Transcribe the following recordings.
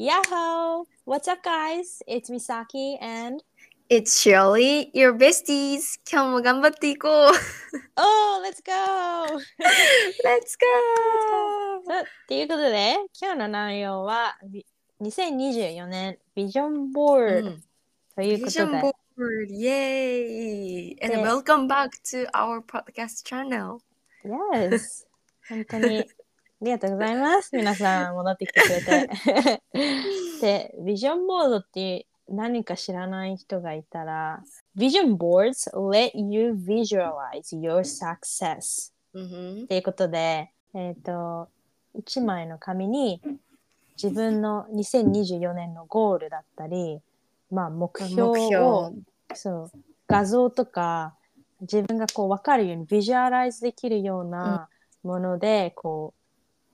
Yahoo! What's up, guys? It's Misaki and It's Shirley, your besties. 今日も頑張っていこう。 Oh, let's go! Let's go! さっていうことで、今日の内容はび2024年ビジョンボードということで、 Vision board, yay! And で welcome back to our podcast channel. Yes! 本当にあ りがとうございます。皆さん戻ってきてくれて。で、ビジョンボードって何か知らない人がいたら、Vision boards let you visualize your success うん。っていうことで、えっ、と、1枚の紙に自分の2024年のゴールだったり、まあ目標を、そう、画像とか、自分がこう分かるようにビジュアライズできるようなもので、こう、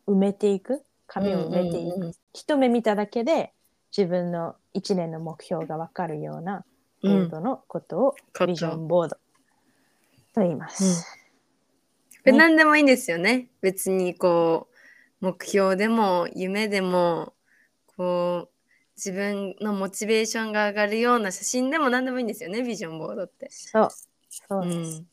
埋めていく、紙を埋めていく。うんうんうん一目見ただけで自分の1年の目標が分かるようなボードのことをビジョンボードと言います。これ何でもいいんですよね。別にこう、目標でも夢でも、こう、自分のモチベーションが上がるような写真でも何でもいいんですよね、ビジョンボードって。そう。そううです。ん。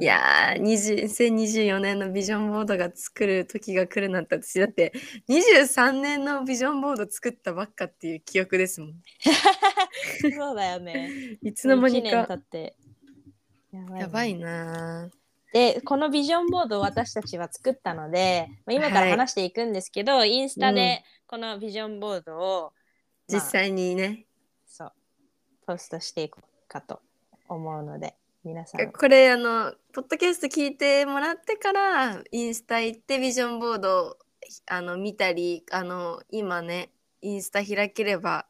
いやー、20 2024年のビジョンボードが作る時が来るなんて私だって23年のビジョンボード作ったばっかっていう記憶ですもん。そうだよね。いつの間に1年経か。って。やばい,、やばいなー。で、このビジョンボードを私たちは作ったので、まあ、今からはい話していくんですけど、インスタでこのビジョンボードを、まあ実際にね。そう、ポストしていこうかと思うので、皆さん。これあの、ポッドキャスト聞いてもらってから、インスタ行ってビジョンボードあの見たり、あの、今ね、インスタ開ければ、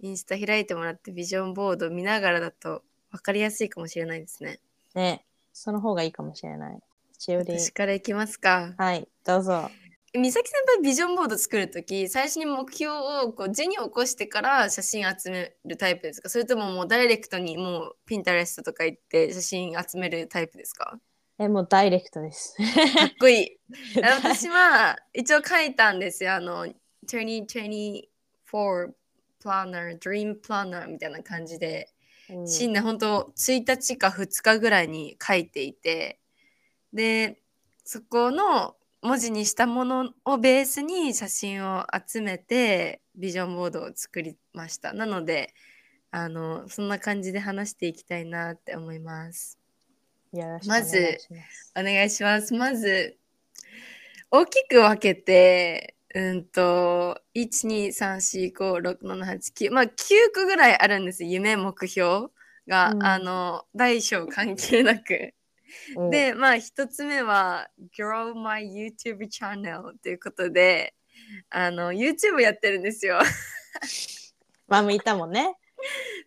インスタ開いてもらってビジョンボード見ながらだと分かりやすいかもしれないですね。ね、その方がいいかもしれない。しおり。私から行きますか。はい、どうぞ。美咲先輩ビジョンボード作るとき最初に目標をこう字に起こしてから写真集めるタイプですか？それとももうダイレクトにもうピンタレストとか行って写真集めるタイプですか？え、もうダイレクトです。かっこいい。あ私は一応書いたんですよ。あの2024 planner dream planner みたいな感じで。うん。新年本当1日か2日ぐらいに書いていて。でそこの文字にしたものをベースに写真を集めてビジョンボードを作りました。なのであのそんな感じで話していきたいなって思います。ます。お願いします。まず大きく分けてうんと123456789まあ9個ぐらいあるんです。夢目標が、うん。あの大小関係なく。うん、で、まあ、一つ目は、Grow My YouTube Channel ということで、あの、YouTube やってるんですよ。マムいたもんね。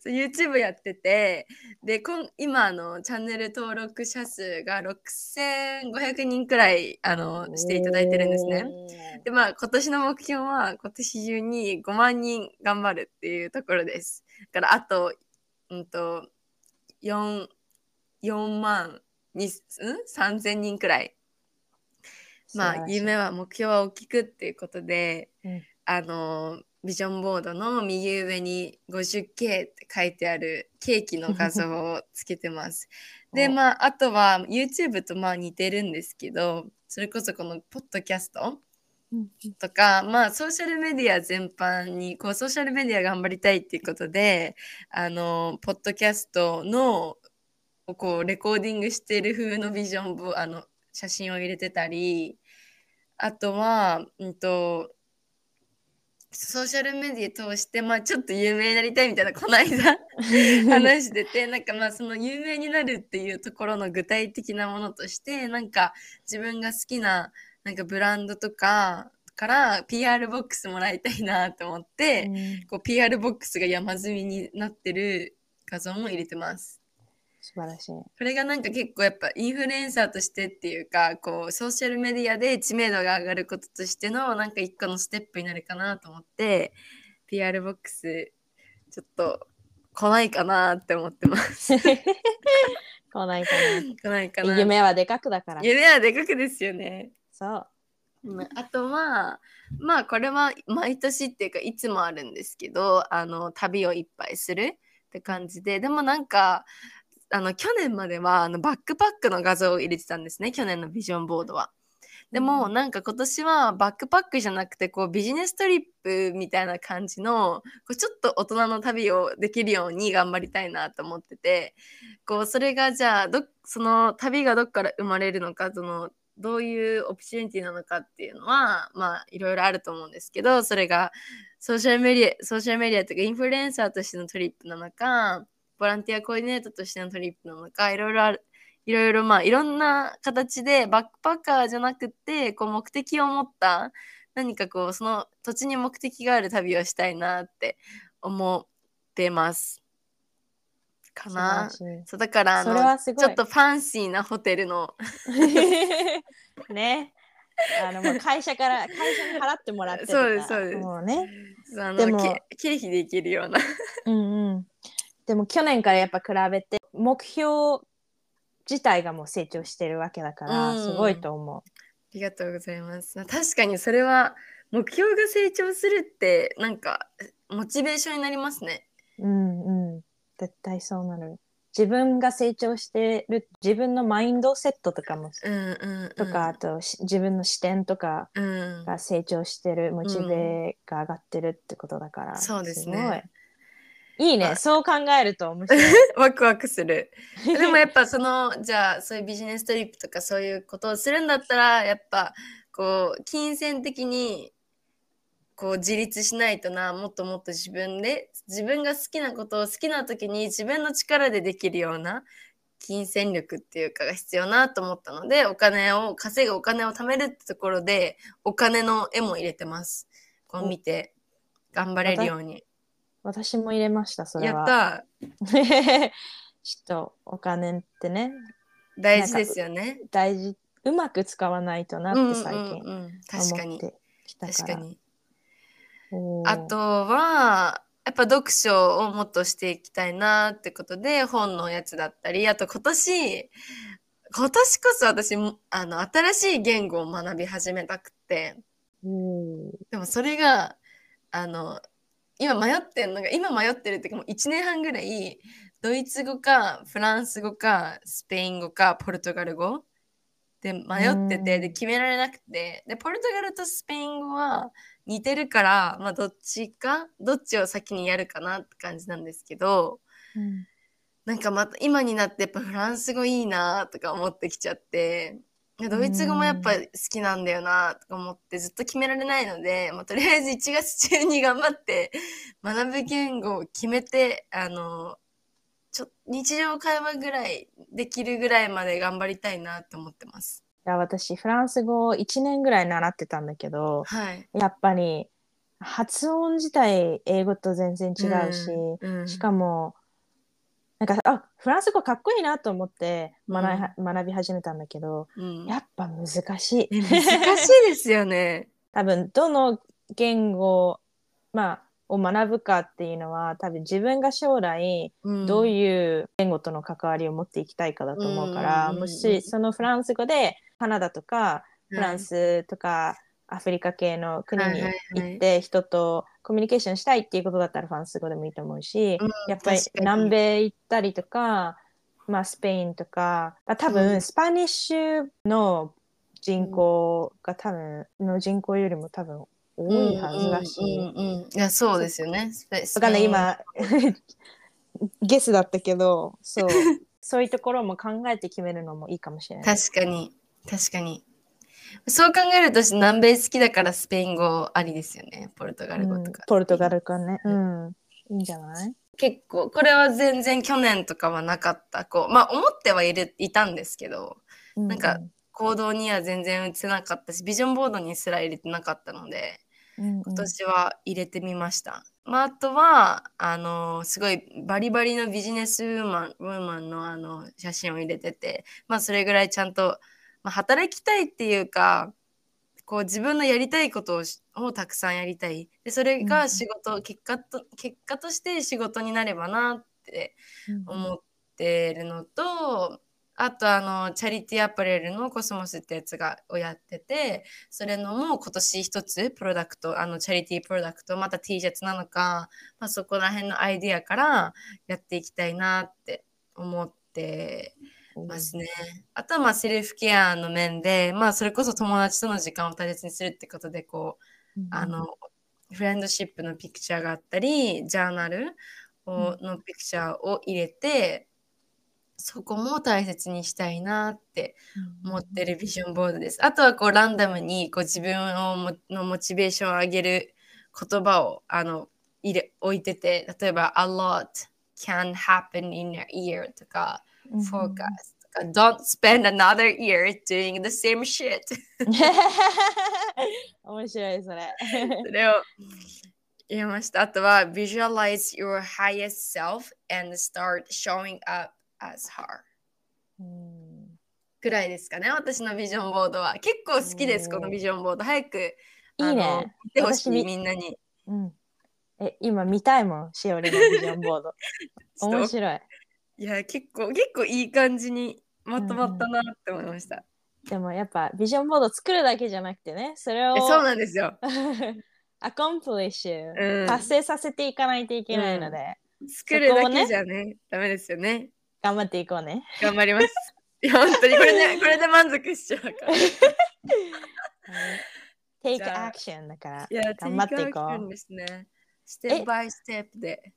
YouTube やってて、で、今、あの、チャンネル登録者数が6500人くらい、あの、していただいてるんですね。で、まあ、今年の目標は、今年中に5万人頑張るっていうところです。だから、あと、うんと、4、4万に、ん ?3000 人くらい。まあ、夢は目標は大きくっていうことで、うんあのビジョンボードの右上に 50K って書いてあるケーキの画像をつけてます。でおまああとは YouTube とまあ似てるんですけどそれこそこのポッドキャストうんとかまあソーシャルメディア全般にこうソーシャルメディア頑張りたいっていうことであのポッドキャストのこうレコーディングしてる風のビジョンボあの写真を入れてたりあとは、うんと、ソーシャルメディア通して、まあちょっと有名になりたいみたいな、この間 話してて、なんかまあその有名になるっていうところの具体的なものとして、なんか自分が好きななんかブランドとかから PR ボックスもらいたいなと思って、こう PR ボックスが山積みになってる画像も入れてます。素晴らしい。これがなんか結構やっぱインフルエンサーとしてっていうかこうソーシャルメディアで知名度が上がることとしてのなんか一個のステップになるかなと思って PR ボックスちょっと来ないかなって思ってます。来ないか来ないかな。な。夢はでかくだから。夢はでかくですよね。そう。うんあとはまあこれは毎年っていうかいつもあるんですけどあの旅をいっぱいするって感じででもなんかあの去年まではあのバックパックの画像を入れてたんですね去年のビジョンボードは。でも、うんなんか今年はバックパックじゃなくてこうビジネストリップみたいな感じのこうちょっと大人の旅をできるように頑張りたいなと思っててこうそれがじゃあどその旅がどっから生まれるのかそのどういうオプチュニティなのかっていうのはまあいろいろあると思うんですけどそれがソーシャルメディアソーシャルメディアとかインフルエンサーとしてのトリップなのかボランティアコーディネートとしてのトリップなのかいろいろあるいろいろまあいろんな形でバックパッカーじゃなくてこう目的を持った何かこうその土地に目的がある旅をしたいなって思ってます。かな。そうだからあのちょっとファンシーなホテルの ね。あのもう会社から会社に払ってもらってそうですそうですもうね。あでものけ経費で行けるような。うんうん。でも去年からやっぱ比べて目標自体がもう成長してるわけだから、うんすごいと思ありがとうございます。確かにそれは目標が成長するってなんかモチベーションになりますね。う。うんうん。絶対そうなる。自分が成長してる自分のマインドセットとかも、うんうん、うん。とかあとし自分の視点とかうん。が成長してるモチベが上がってるってことだから、そうですねごいいいね、まあそう考えると面白い。ワクワクする。でもやっぱそのじゃあそういうビジネストリップとかそういうことをするんだったらやっぱこう金銭的にこう自立しないとなもっともっと自分で自分が好きなことを好きな時に自分の力でできるような金銭力っていうかが必要なと思ったのでお金を稼ぐお金を貯めるってところでお金の絵も入れてます。こう見て頑張れるように。私も入れました、それやっは。た。ちょっとお金ってね、大事ですよね。大事、うまく使わないとなって最近うんうんうん、確かに。思ってきたから。確かに。おー。あとはやっぱ読書をもっとしていきたいなってことで本のやつだったりあと今年今年こそ私もあの新しい言語を学び始めたくて。おー。でもそれがあの今迷ってんのが今迷ってるっていうかもう1年半ぐらいドイツ語かフランス語かスペイン語かポルトガル語で迷っててうん。で決められなくてでポルトガルとスペイン語は似てるから、まあ、どっちかどっちを先にやるかなって感じなんですけどうん。なんかまた今になってやっぱフランス語いいなとか思ってきちゃってでドイツ語もやっぱ好きなんだよなとか思ってずっと決められないので、まあ、とりあえず1月中に頑張って学ぶ言語を決めてあのちょ日常会話ぐらいできるぐらいまで頑張りたいなって思ってます。いや私、フランス語を1年ぐらい習ってたんだけど、はい。やっぱり発音自体英語と全然違うし、うんうんしかもなんかあフランス語かっこいいなと思って学いは学び始めたんだけどうん。やっぱ難しい。え難しいですよね。多分どの言語、まあ、を学ぶかっていうのは多分自分が将来どうういう言語との関わりを持っていきたいかだと思うから、うんもしそのフランス語でカナダとかフランスとかアフリカ系の国にはいはいはい。行って人とコミュニケーションしたいっていうことだったらフランス語でもいいと思うし、うんやっぱり南米行ったりとか、まあ、スペインとか、まあ、多う分ん。スパニッシュの人口が多分の人口よりも多分多いはずだし、いやそうですよね。スペわかんない。今 ゲスだったけどそう。そういうところも考えて決めるのもいいかもしれない。確かに。確かに。そう考えると私南米好きだからスペイン語ありですよね。ポルトガル語うんとか。ポルトガルかね。うん。いいんじゃない？結構これは全然去年とかはなかったこうまあ思ってはいるいたんですけどなんか行動には全然移せなかったしビジョンボードにすら入れてなかったのでうんうん、今年は入れてみました。まあ、あとはあのすごいバリバリのビジネスウーマンウーマンのあの写真を入れてて、まあ、それぐらいちゃんと、まあ、働きたいっていうかこう自分のやりたいことをたくさんやりたい。でそれが仕事、結果と結果として仕事になればなってうん。思ってるのとあとあのチャリティーアパレルのコスモスってやつがをやっててそれのも今年一つプロダクトあのチャリティープロダクトまた T シャツなのか、まあ、そこら辺のアイディアからやっていきたいなって思ってますね。あとはまあセルフケアの面で、まあ、それこそ友達との時間を大切にするってことでこう、あのフレンドシップのピクチャーがあったりジャーナルをのピクチャーを入れて、そこも大切にしたいなって思ってるビジョンボードです。あとはこうランダムにこう自分をものモチベーションを上げる言葉をあの入れ置いてて、例えば A lot can happen in your ear とか、うん focus とか Don't spend another year doing the same shit 面白いそれ。それを言いました。あとは Visualize your highest self and start showing up as her うんくらいですかね、私のビジョンボードは。結構好きです、このビジョンボード。早く、いいね。見てほしい、私みみんなに。うん。え、今見たいもん、しおりのビジョンボード。面白い。いや、結構、結構いい感じにまとまったなって思いました。でもやっぱビジョンボード作るだけじゃなくてね、それをえそうなんですよ。アコンプリッシュ、うん達成させていかないといけないので、作るだけじゃね、ダメですよね。頑張っていこうね。頑張ります。いや、本当にこれで、これで満足しちゃうから。Take action だからいや、頑張っていこう。ですね。ステップバイステップで。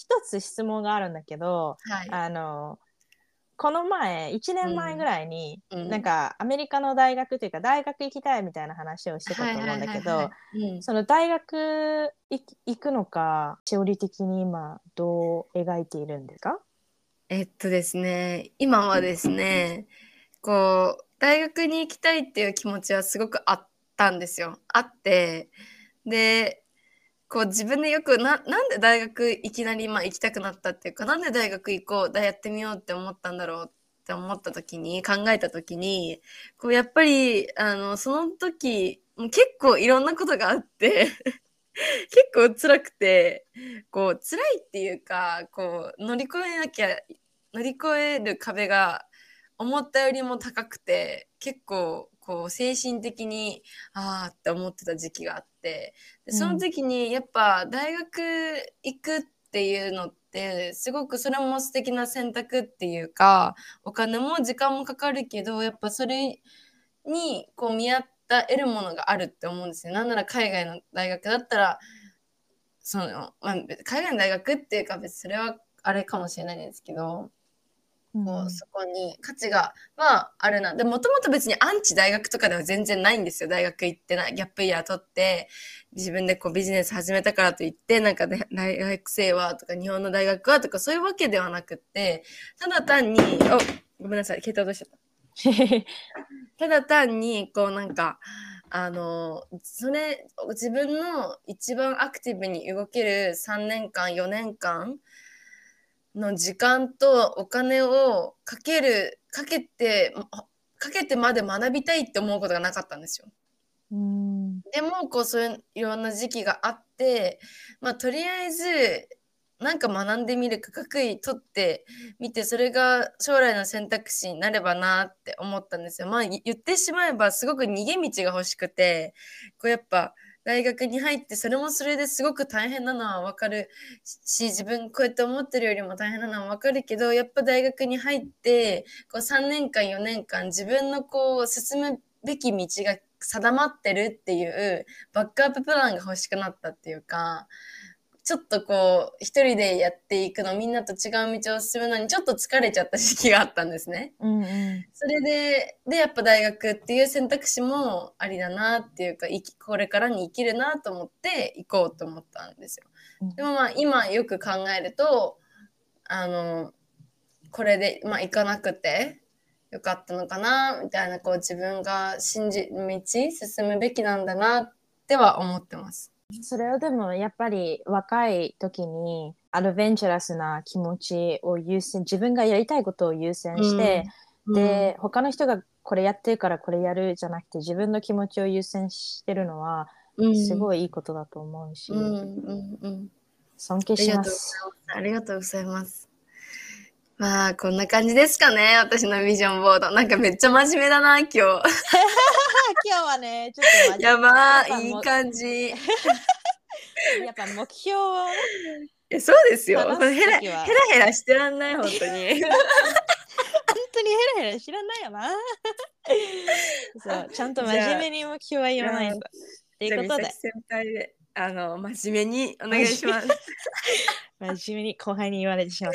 一つ質問があるんだけど、はい。あの、この前、1年前ぐらいに、うん。なんかアメリカの大学というか大学行きたいみたいな話をしてたと思うんだけどその大学行くのかしおり的に今どう描いているんですか？えっとですね、今はですね、こう、大学に行きたいっていう気持ちはすごくあったんですよ。あって、で、こう自分でよくな、なんで大学いきなりまあ行きたくなったっていうか、なんで大学行こう、だやってみようって思ったんだろうって思った時に、考えた時に、こうやっぱり、あの、その時、もう結構いろんなことがあって、結構辛くて、こう辛いっていうか、こう乗り越えなきゃ乗り越える壁が思ったよりも高くて結構こう精神的にああって思ってた時期があって。でその時にやっぱ大学行くっていうのってすごくそれも素敵な選択っていうかお金も時間もかかるけどやっぱそれにこう見合った得るものがあるって思うんですよ。なんなら海外の大学だったらその、まあ、海外の大学っていうか別にそれはあれかもしれないんですけど、こうそこに価値がはあるな。でもともと別にアンチ大学とかでは全然ないんですよ。大学行ってない。ギャップイヤー取って、自分でこうビジネス始めたからといって、なんか、ね、大学生はとか日本の大学はとかそういうわけではなくって、ただ単に、おごめんなさい、携帯落としちゃった。ただ単にこうなんかあのそれ自分の一番アクティブに動ける3年間4年間の時間とお金をかけるかけてかけてまで学びたいって思うことがなかったんですよ。うんでもこうそういういろんな時期があってまあとりあえずなんか学んでみるか学位取ってみてそれが将来の選択肢になればなって思ったんですよ。まあ言ってしまえばすごく逃げ道が欲しくてこうやっぱ大学に入ってそれもそれですごく大変なのは分かる。し自分こうやって思ってるよりも大変なのは分かるけどやっぱ大学に入ってこう3年間4年間自分のこう進むべき道が定まってるっていうバックアッププランが欲しくなったっていうかちょっとこう一人でやっていくのみんなと違う道を進むのにちょっと疲れちゃった時期があったんですね。うんうんそれででやっぱ大学っていう選択肢もありだなっていうか生きこれからに生きるなと思って行こうと思ったんですよ。うんでもまあ今よく考えるとあのこれでまあ行かなくてよかったのかなみたいなこう自分が信じ道進むべきなんだなっては思ってます。それをでもやっぱり若い時にアドベンチャラスな気持ちを優先自分がやりたいことを優先して、で、他の人がこれやってるからこれやるじゃなくて自分の気持ちを優先してるのはすい、ごいいいことだと思うし、うんうんうん、尊敬し。ます。ありがとうございます。まあ、こんな感じですかね。私のビジョンボード。なんかめっちゃ真面目だな、今日。今日はね、ちょっとやばいい感じ。やっぱ目標をねえそうですよ。ヘラヘラヘラしてらんない、本当に。本当にヘラヘラ知らないよな。そう、ちゃんと真面目に目標は言わないと。ということで先輩で、あの、真面目にお願いします。真面目に後輩に言われてしまっ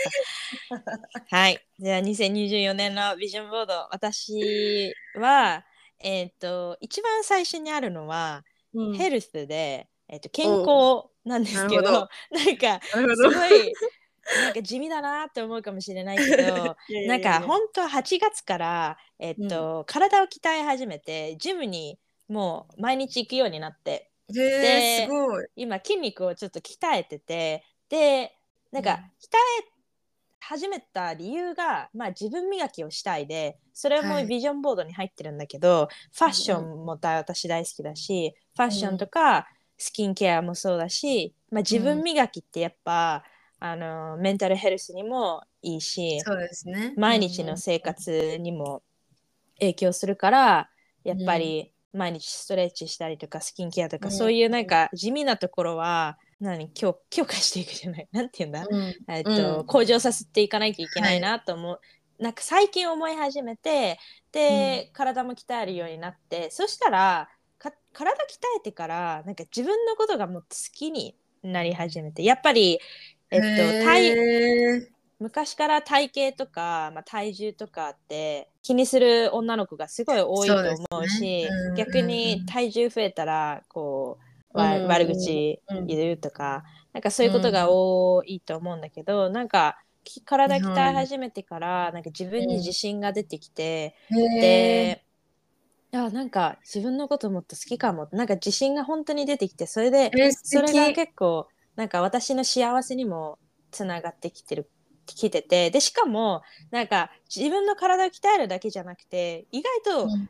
た。はい。じゃあ、2024年のビジョンボード、私は、えっ、と、一番最初にあるのは、うん。ヘルスで、えっと健康なんですけど、なんか。すごい、なんか地味だなって思うかもしれないけど、なんか本当は8月から、えっと体を鍛え始めてジムにもう毎日行くようになって。へで。今筋肉をちょっと鍛えててでなんかうん。鍛え始めた理由が、まあ、自分磨きをしたいでそれはい。もビジョンボードに入ってるんだけど、ファッションも大私大好きだしファッションとかスキンケアもそうだし、まあ、自分磨きってやっぱ、あのメンタルヘルスにもいいしそうですね。毎日の生活にも影響するからやっぱり毎日ストレッチしたりとかスキンケアとか、うん。そういうなんか地味なところは何強強化していくじゃない。なんて言うんだ、うん、うんえっとうん。向上させていかなきゃいけないなと思う、なんか最近思い始めてで、体も鍛えるようになってそしたらか体鍛えてからなんか自分のことがもっと好きになり始めてやっぱりえっと体昔から体型とか、まあ、体重とかって気にする女の子がすごい多いと思うしね。うんうんうん逆に体重増えたらこう、わうん悪口言うとか、なんかそういうことが多いと思うんだけど、なんかき体鍛え始めてから、なんか自分に自信が出てきて、であなんか自分のこともっと好きかもなんか自信が本当に出てきてそれでそれが敵結構なんか私の幸せにもつながってきてるきててでしかもなんか自分の体を鍛えるだけじゃなくて意外と、うん。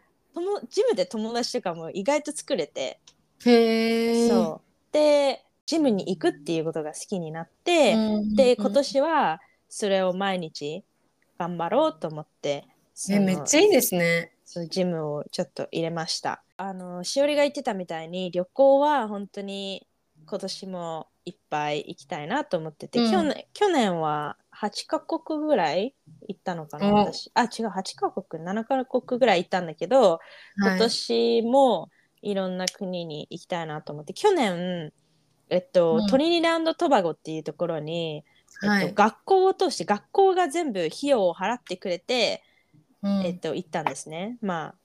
ジムで友達とかも意外と作れて、へー。そう。でジムに行くっていうことが好きになって、うんで今年はそれを毎日頑張ろうと思ってそえのめっちゃいいですね。そうジムをちょっと入れました。あのしおりが言ってたみたいに旅行は本当に今年もいっぱい行きたいなと思ってて、うん。去年去年は8カ国ぐらい行ったのかなお。私。あ違う8カ国7カ国ぐらい行ったんだけど今年もいろんな国に行きたいなと思って去年えっと、うん。トリニダンド・トバゴっていうところに、はいえっと、学校を通して学校が全部費用を払ってくれて、うん。えっと、行ったんですね。まあ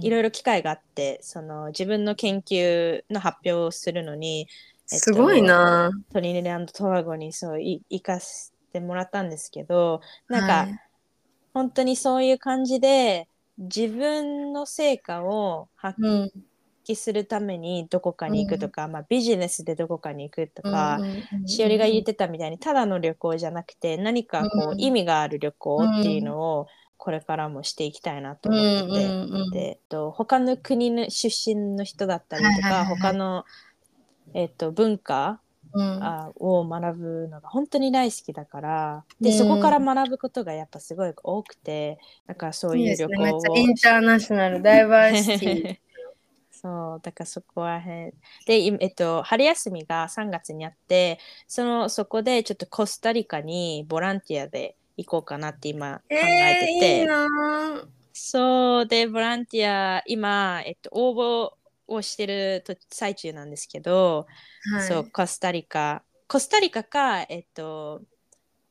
いろいろ機会があってその自分の研究の発表をするのに、えっとすごいな。トリニダンド・トバゴにそうい行かせてもらったんですけどなんか、はい。本当にそういう感じで自分の成果を発うん。揮するためにどこかに行くとか、まあ、ビジネスでどこかに行くとか、うんうんうんしおりが言ってたみたいにただの旅行じゃなくて何かこう、うん。意味がある旅行っていうのをこれからもしていきたいなと思ってて。うんうんうん。で、えっと、他の国の出身の人だったりとか、はいはいはいはい。他の、えっと、文化うん。あを学ぶのが本当に大好きだから。で、うん。そこから学ぶことがやっぱすごい多くて。だからそういいですね。めっちゃインターナショナル、ダイバーシティ。そうだからそこら辺で、いえっと、春休みが3月にあってそのそこでちょっとコスタリカにボランティアで行こうかなって今考えてえー、て、いいそうでボランティア今、えっと、応募をしてると最中なんですけど、はい、そうコスタリカ。コスタリカかえっと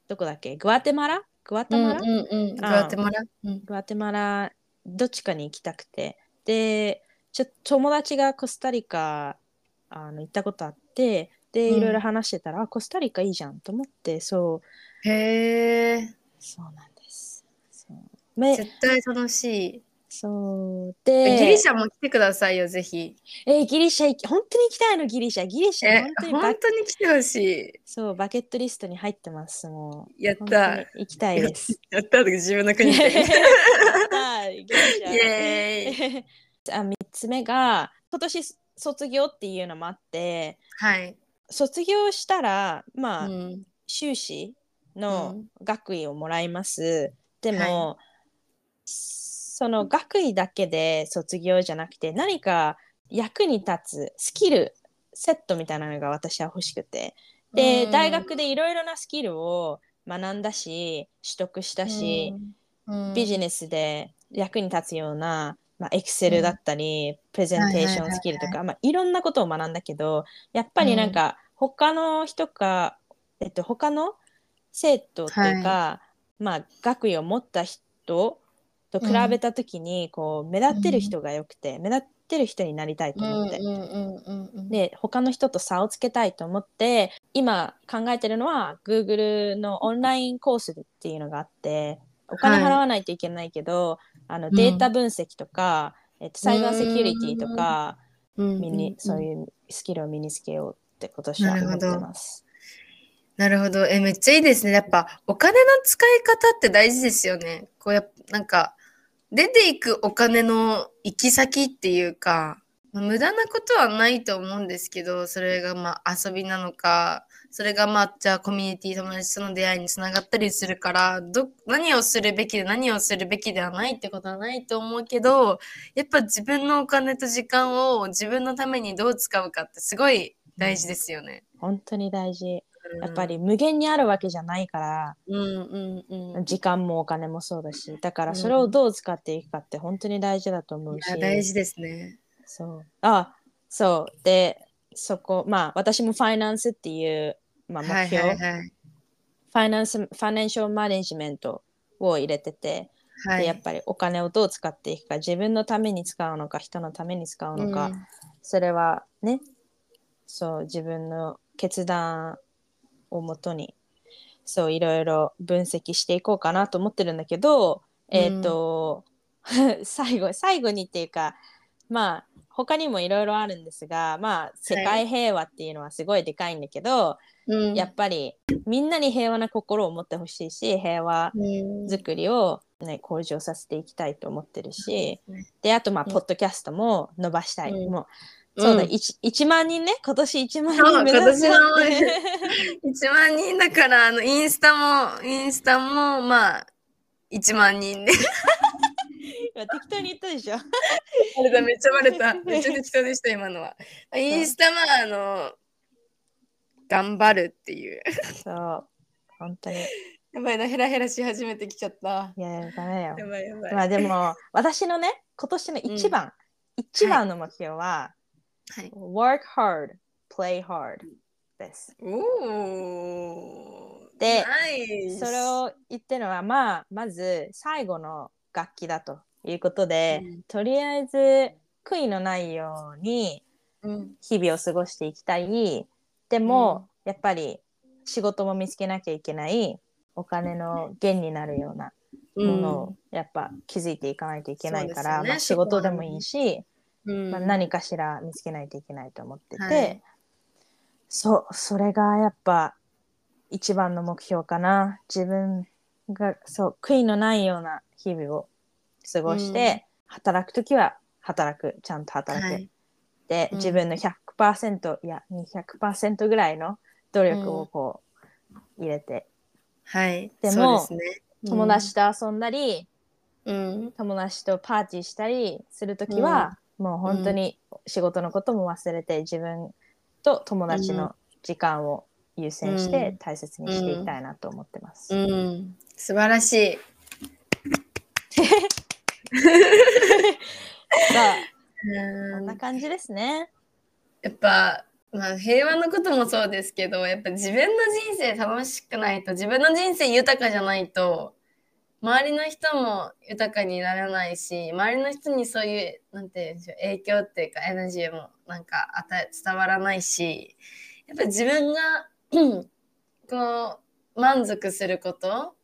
どこだっけ？グアテマラ？グアテマラ、うんうんうん。グアテマラ？うん。グアテマラどっちかに行きたくて。でちょ友達がコスタリカあの行ったことあってでうん。いろいろ話してたら、あコスタリカいいじゃんと思ってそう。へえ。そうなんです。そう。め絶対楽しい。そうでギリシャも来てくださいよ、ぜひ。えーギリシャ行き本当に行きたいのギリシャギリシャえ本、当にバ本当に来てほしい。そうバケットリストに入ってますもうやっ本当にた。行きたいですやった自分の国で。やったギリシャイエーイ。あ3つ目が今年卒業っていうのもあってはい。卒業したらまあ、うん修士の学位をもらいます。でも、その学位だけで卒業じゃなくて何か役に立つスキルセットみたいなのが私は欲しくて。で、うん。大学でいろいろなスキルを学んだし取得したし、ビジネネスで役に立つような、まあ、エクセルだったり、プレゼンテーションスキルとか、まあ、いろんなことを学んだけどやっぱりなんか他の人か、えっと、他の生徒というか、まあ、学位を持った人と比べた時に、こう目立ってる人がよくて、目立ってる人になりたいと思って。で他の人と差をつけたいと思って今考えてるのは Google のオンラインコースっていうのがあってお金払わないといけないけど、あのデータ分析とか、えっと、サイバーセキュリティとか、身にそうういうスキルを身につけようって今年は思ってます。なるほど。え、めっちゃいいですね。やっぱ、お金の使い方って大事ですよね。こうやっなんか、出ていくお金の行き先っていうか、無駄なことはないと思うんですけど、それがまあ遊びなのか、それがまあ、じゃあコミュニティ友達との出会いにつながったりするから、ど、何をするべきで何をするべきではないってことはないと思うけど、やっぱ自分のお金と時間を自分のためにどう使うかってすごい大事ですよね。本当に大事。やっぱり無限にあるわけじゃないから、うんうんうん。時間もお金もそうだし、だからそれをどう使っていくかって本当に大事だと思うし。いや大事ですね。そう。あ、そう。で、そこ、まあ私もファイナンスっていう、まあ、目標、はいはいはい。ファイナンス、ファイナンシャルマネジメントを入れてて、はい、でやっぱりお金をどう使っていくか、自分のために使うのか、人のために使うのか、うんそれはね、そう、自分の決断をもとに、そう、いろいろ分析していこうかなと思ってるんだけど、えっ、と、最後、最後にっていうか、まあ、他にもいろいろあるんですが、まあ、世界平和っていうのはすごいでかいんだけど、うん。やっぱりみんなに平和な心を持ってほしいし、平和うん。作りを、ね、向上させていきたいと思ってるし、ね。で、あと、まあ、うん。ポッドキャストも伸ばしたい。うん。もう、そうだ、うん 1, 1万人ね、今年1万人目指す今1 万人だから、あの、インスタも、インスタも、まあ、1万人で。今適当に言ったでしょ。バレた、めっちゃバレた。めっちゃ適当でした、今のは。インスタも、あの、頑張るっていう。そう、本当に。いやばいな、ヘラヘラし始めてきちゃった。や、ダメよや。ばいやばい。まあでも、私のね、今年の一番、一番の目標は、はい、work hard, play hard です。おお。でそれを言ってるのは、まあ、まず最後の楽器だということで、うんとりあえず悔いのないようにうん日々を過ごしていきたい。でも、やっぱり仕事も見つけなきゃいけない。お金の源になるようなものをやっぱ気づいていかないといけないから、そうですよねまあ、仕事でもいいし、うん。まあ、何かしら見つけないといけないと思ってて、はい。そうそれがやっぱ一番の目標かな。自分がそう悔いのないような日々を過ごして、働く時は働くちゃんと働く、はい。でうん。自分の100%いや200%ぐらいの努力をこう入れて、はい。でもね、友達と遊んだり、うん、友達とパーティーしたりするときは、もう本当に仕事のことも忘れて自分と友達の時間を優先しうんて大切にしていきたいなと思ってます。うん、素晴らしい。さあうんこんな感じですね。やっぱ、まあ、平和のこともそうですけどやっぱ自分の人生楽しくないと自分の人生豊かじゃないと周りの人も豊かにならないし周りの人にそういうなんて言うんでしょう影響っていうかエナジーもなんか与え伝わらないしやっぱ自分がうん こう満足すること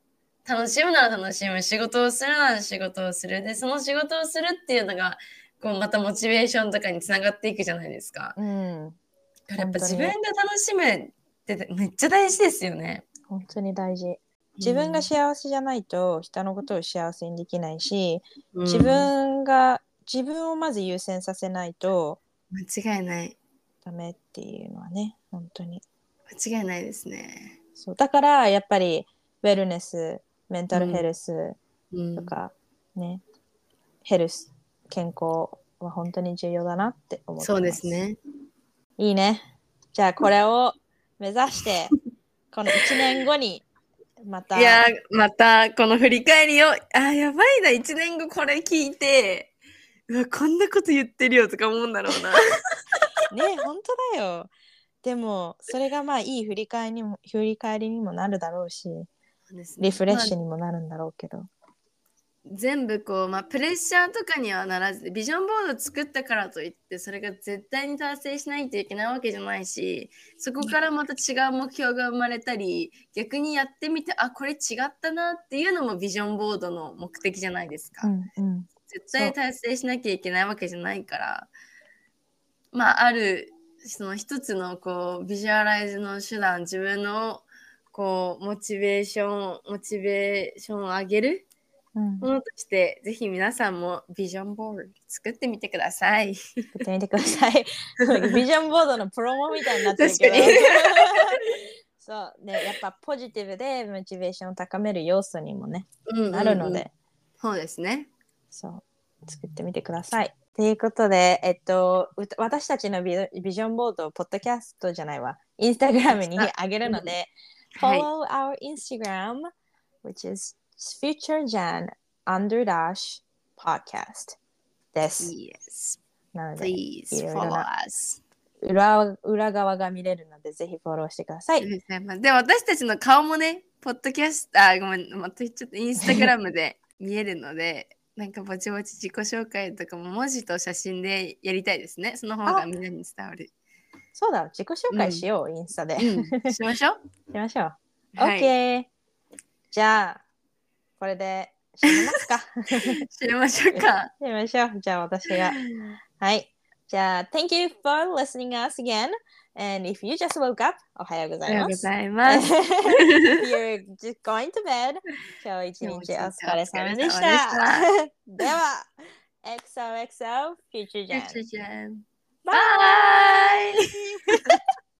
楽しむなら楽しむ仕事をするなら仕事をするでその仕事をするっていうのがこうまたモチベーションとかにつながっていくじゃないですか。うん、だからやっぱ自分が楽しむってめっちゃ大事ですよね。本当に大事。自分が幸せじゃないと人のことを幸せにできないし、うん自分が自分をまず優先させないと間違いないダメっていうのはね、本当に。間違いないですね。そうだからやっぱりウェルネス、メンタルヘルスうんとか、ね、ヘルス、健康は本当に重要だなって思ってます。そうです。ね。いいね。じゃあこれを目指して、この1年後にまた、いやー、またこの振り返りを、あー、やばいな、1年後これ聞いて、うわ、こんなこと言ってるよとか思うんだろうな。ね、本当だよ。でも、それがまあいい振り返りにも振り返りにもなるだろうし、リフレッシュまあにもなるんだろうけど。全部こう、まあ、プレッシャーとかにはならずビジョンボード作ったからといってそれが絶対に達成しないといけないわけじゃないしそこからまた違う目標が生まれたり逆にやってみてあこれ違ったなっていうのもビジョンボードの目的じゃないですか。うんうん。絶対達成しなきゃいけないわけじゃないからまああるその一つのこうビジュアライズの手段自分のこうモチベーションモチベーションを上げるうん、ものとしてぜひ皆さんもビジョンボード作ってみてください。作ってみてください。ビジョンボードのプロモみたいになってるけど。そうね、やっぱポジティブでモチベーションを高める要素にもね、うんうんうんなるので、そうですね。そう、作ってみてください。ということで、えっと、う私たちのビビジョンボードをポッドキャストじゃないわ、インスタグラムに上げるので、はい follow our Instagram, which is futurejan under dash podcast です。Yes. なので、Please follow な us. 裏裏側が見れるので、ぜひフォローしてください。で、私たちの顔もね、ポッドキャスト、あ、ごめん、またちゃった、インスタグラムで 見えるので、なんかぼちぼち自己紹介とかも文字と写真でやりたいですね。その方がみんなに伝わる。そうだ、自己紹介しよう、インスタで。しうん、しましょう。ましょう。はい OK。じゃあ、これで締めますか。しましょうか。締めましょう。じゃあ、私が。はい。じゃあ、Thank you for listening us again. And if you just woke up, おはようごおはようございます。you're just going to bed, 今日一日お疲れ様でした。では、XOXO Future ん。ババイ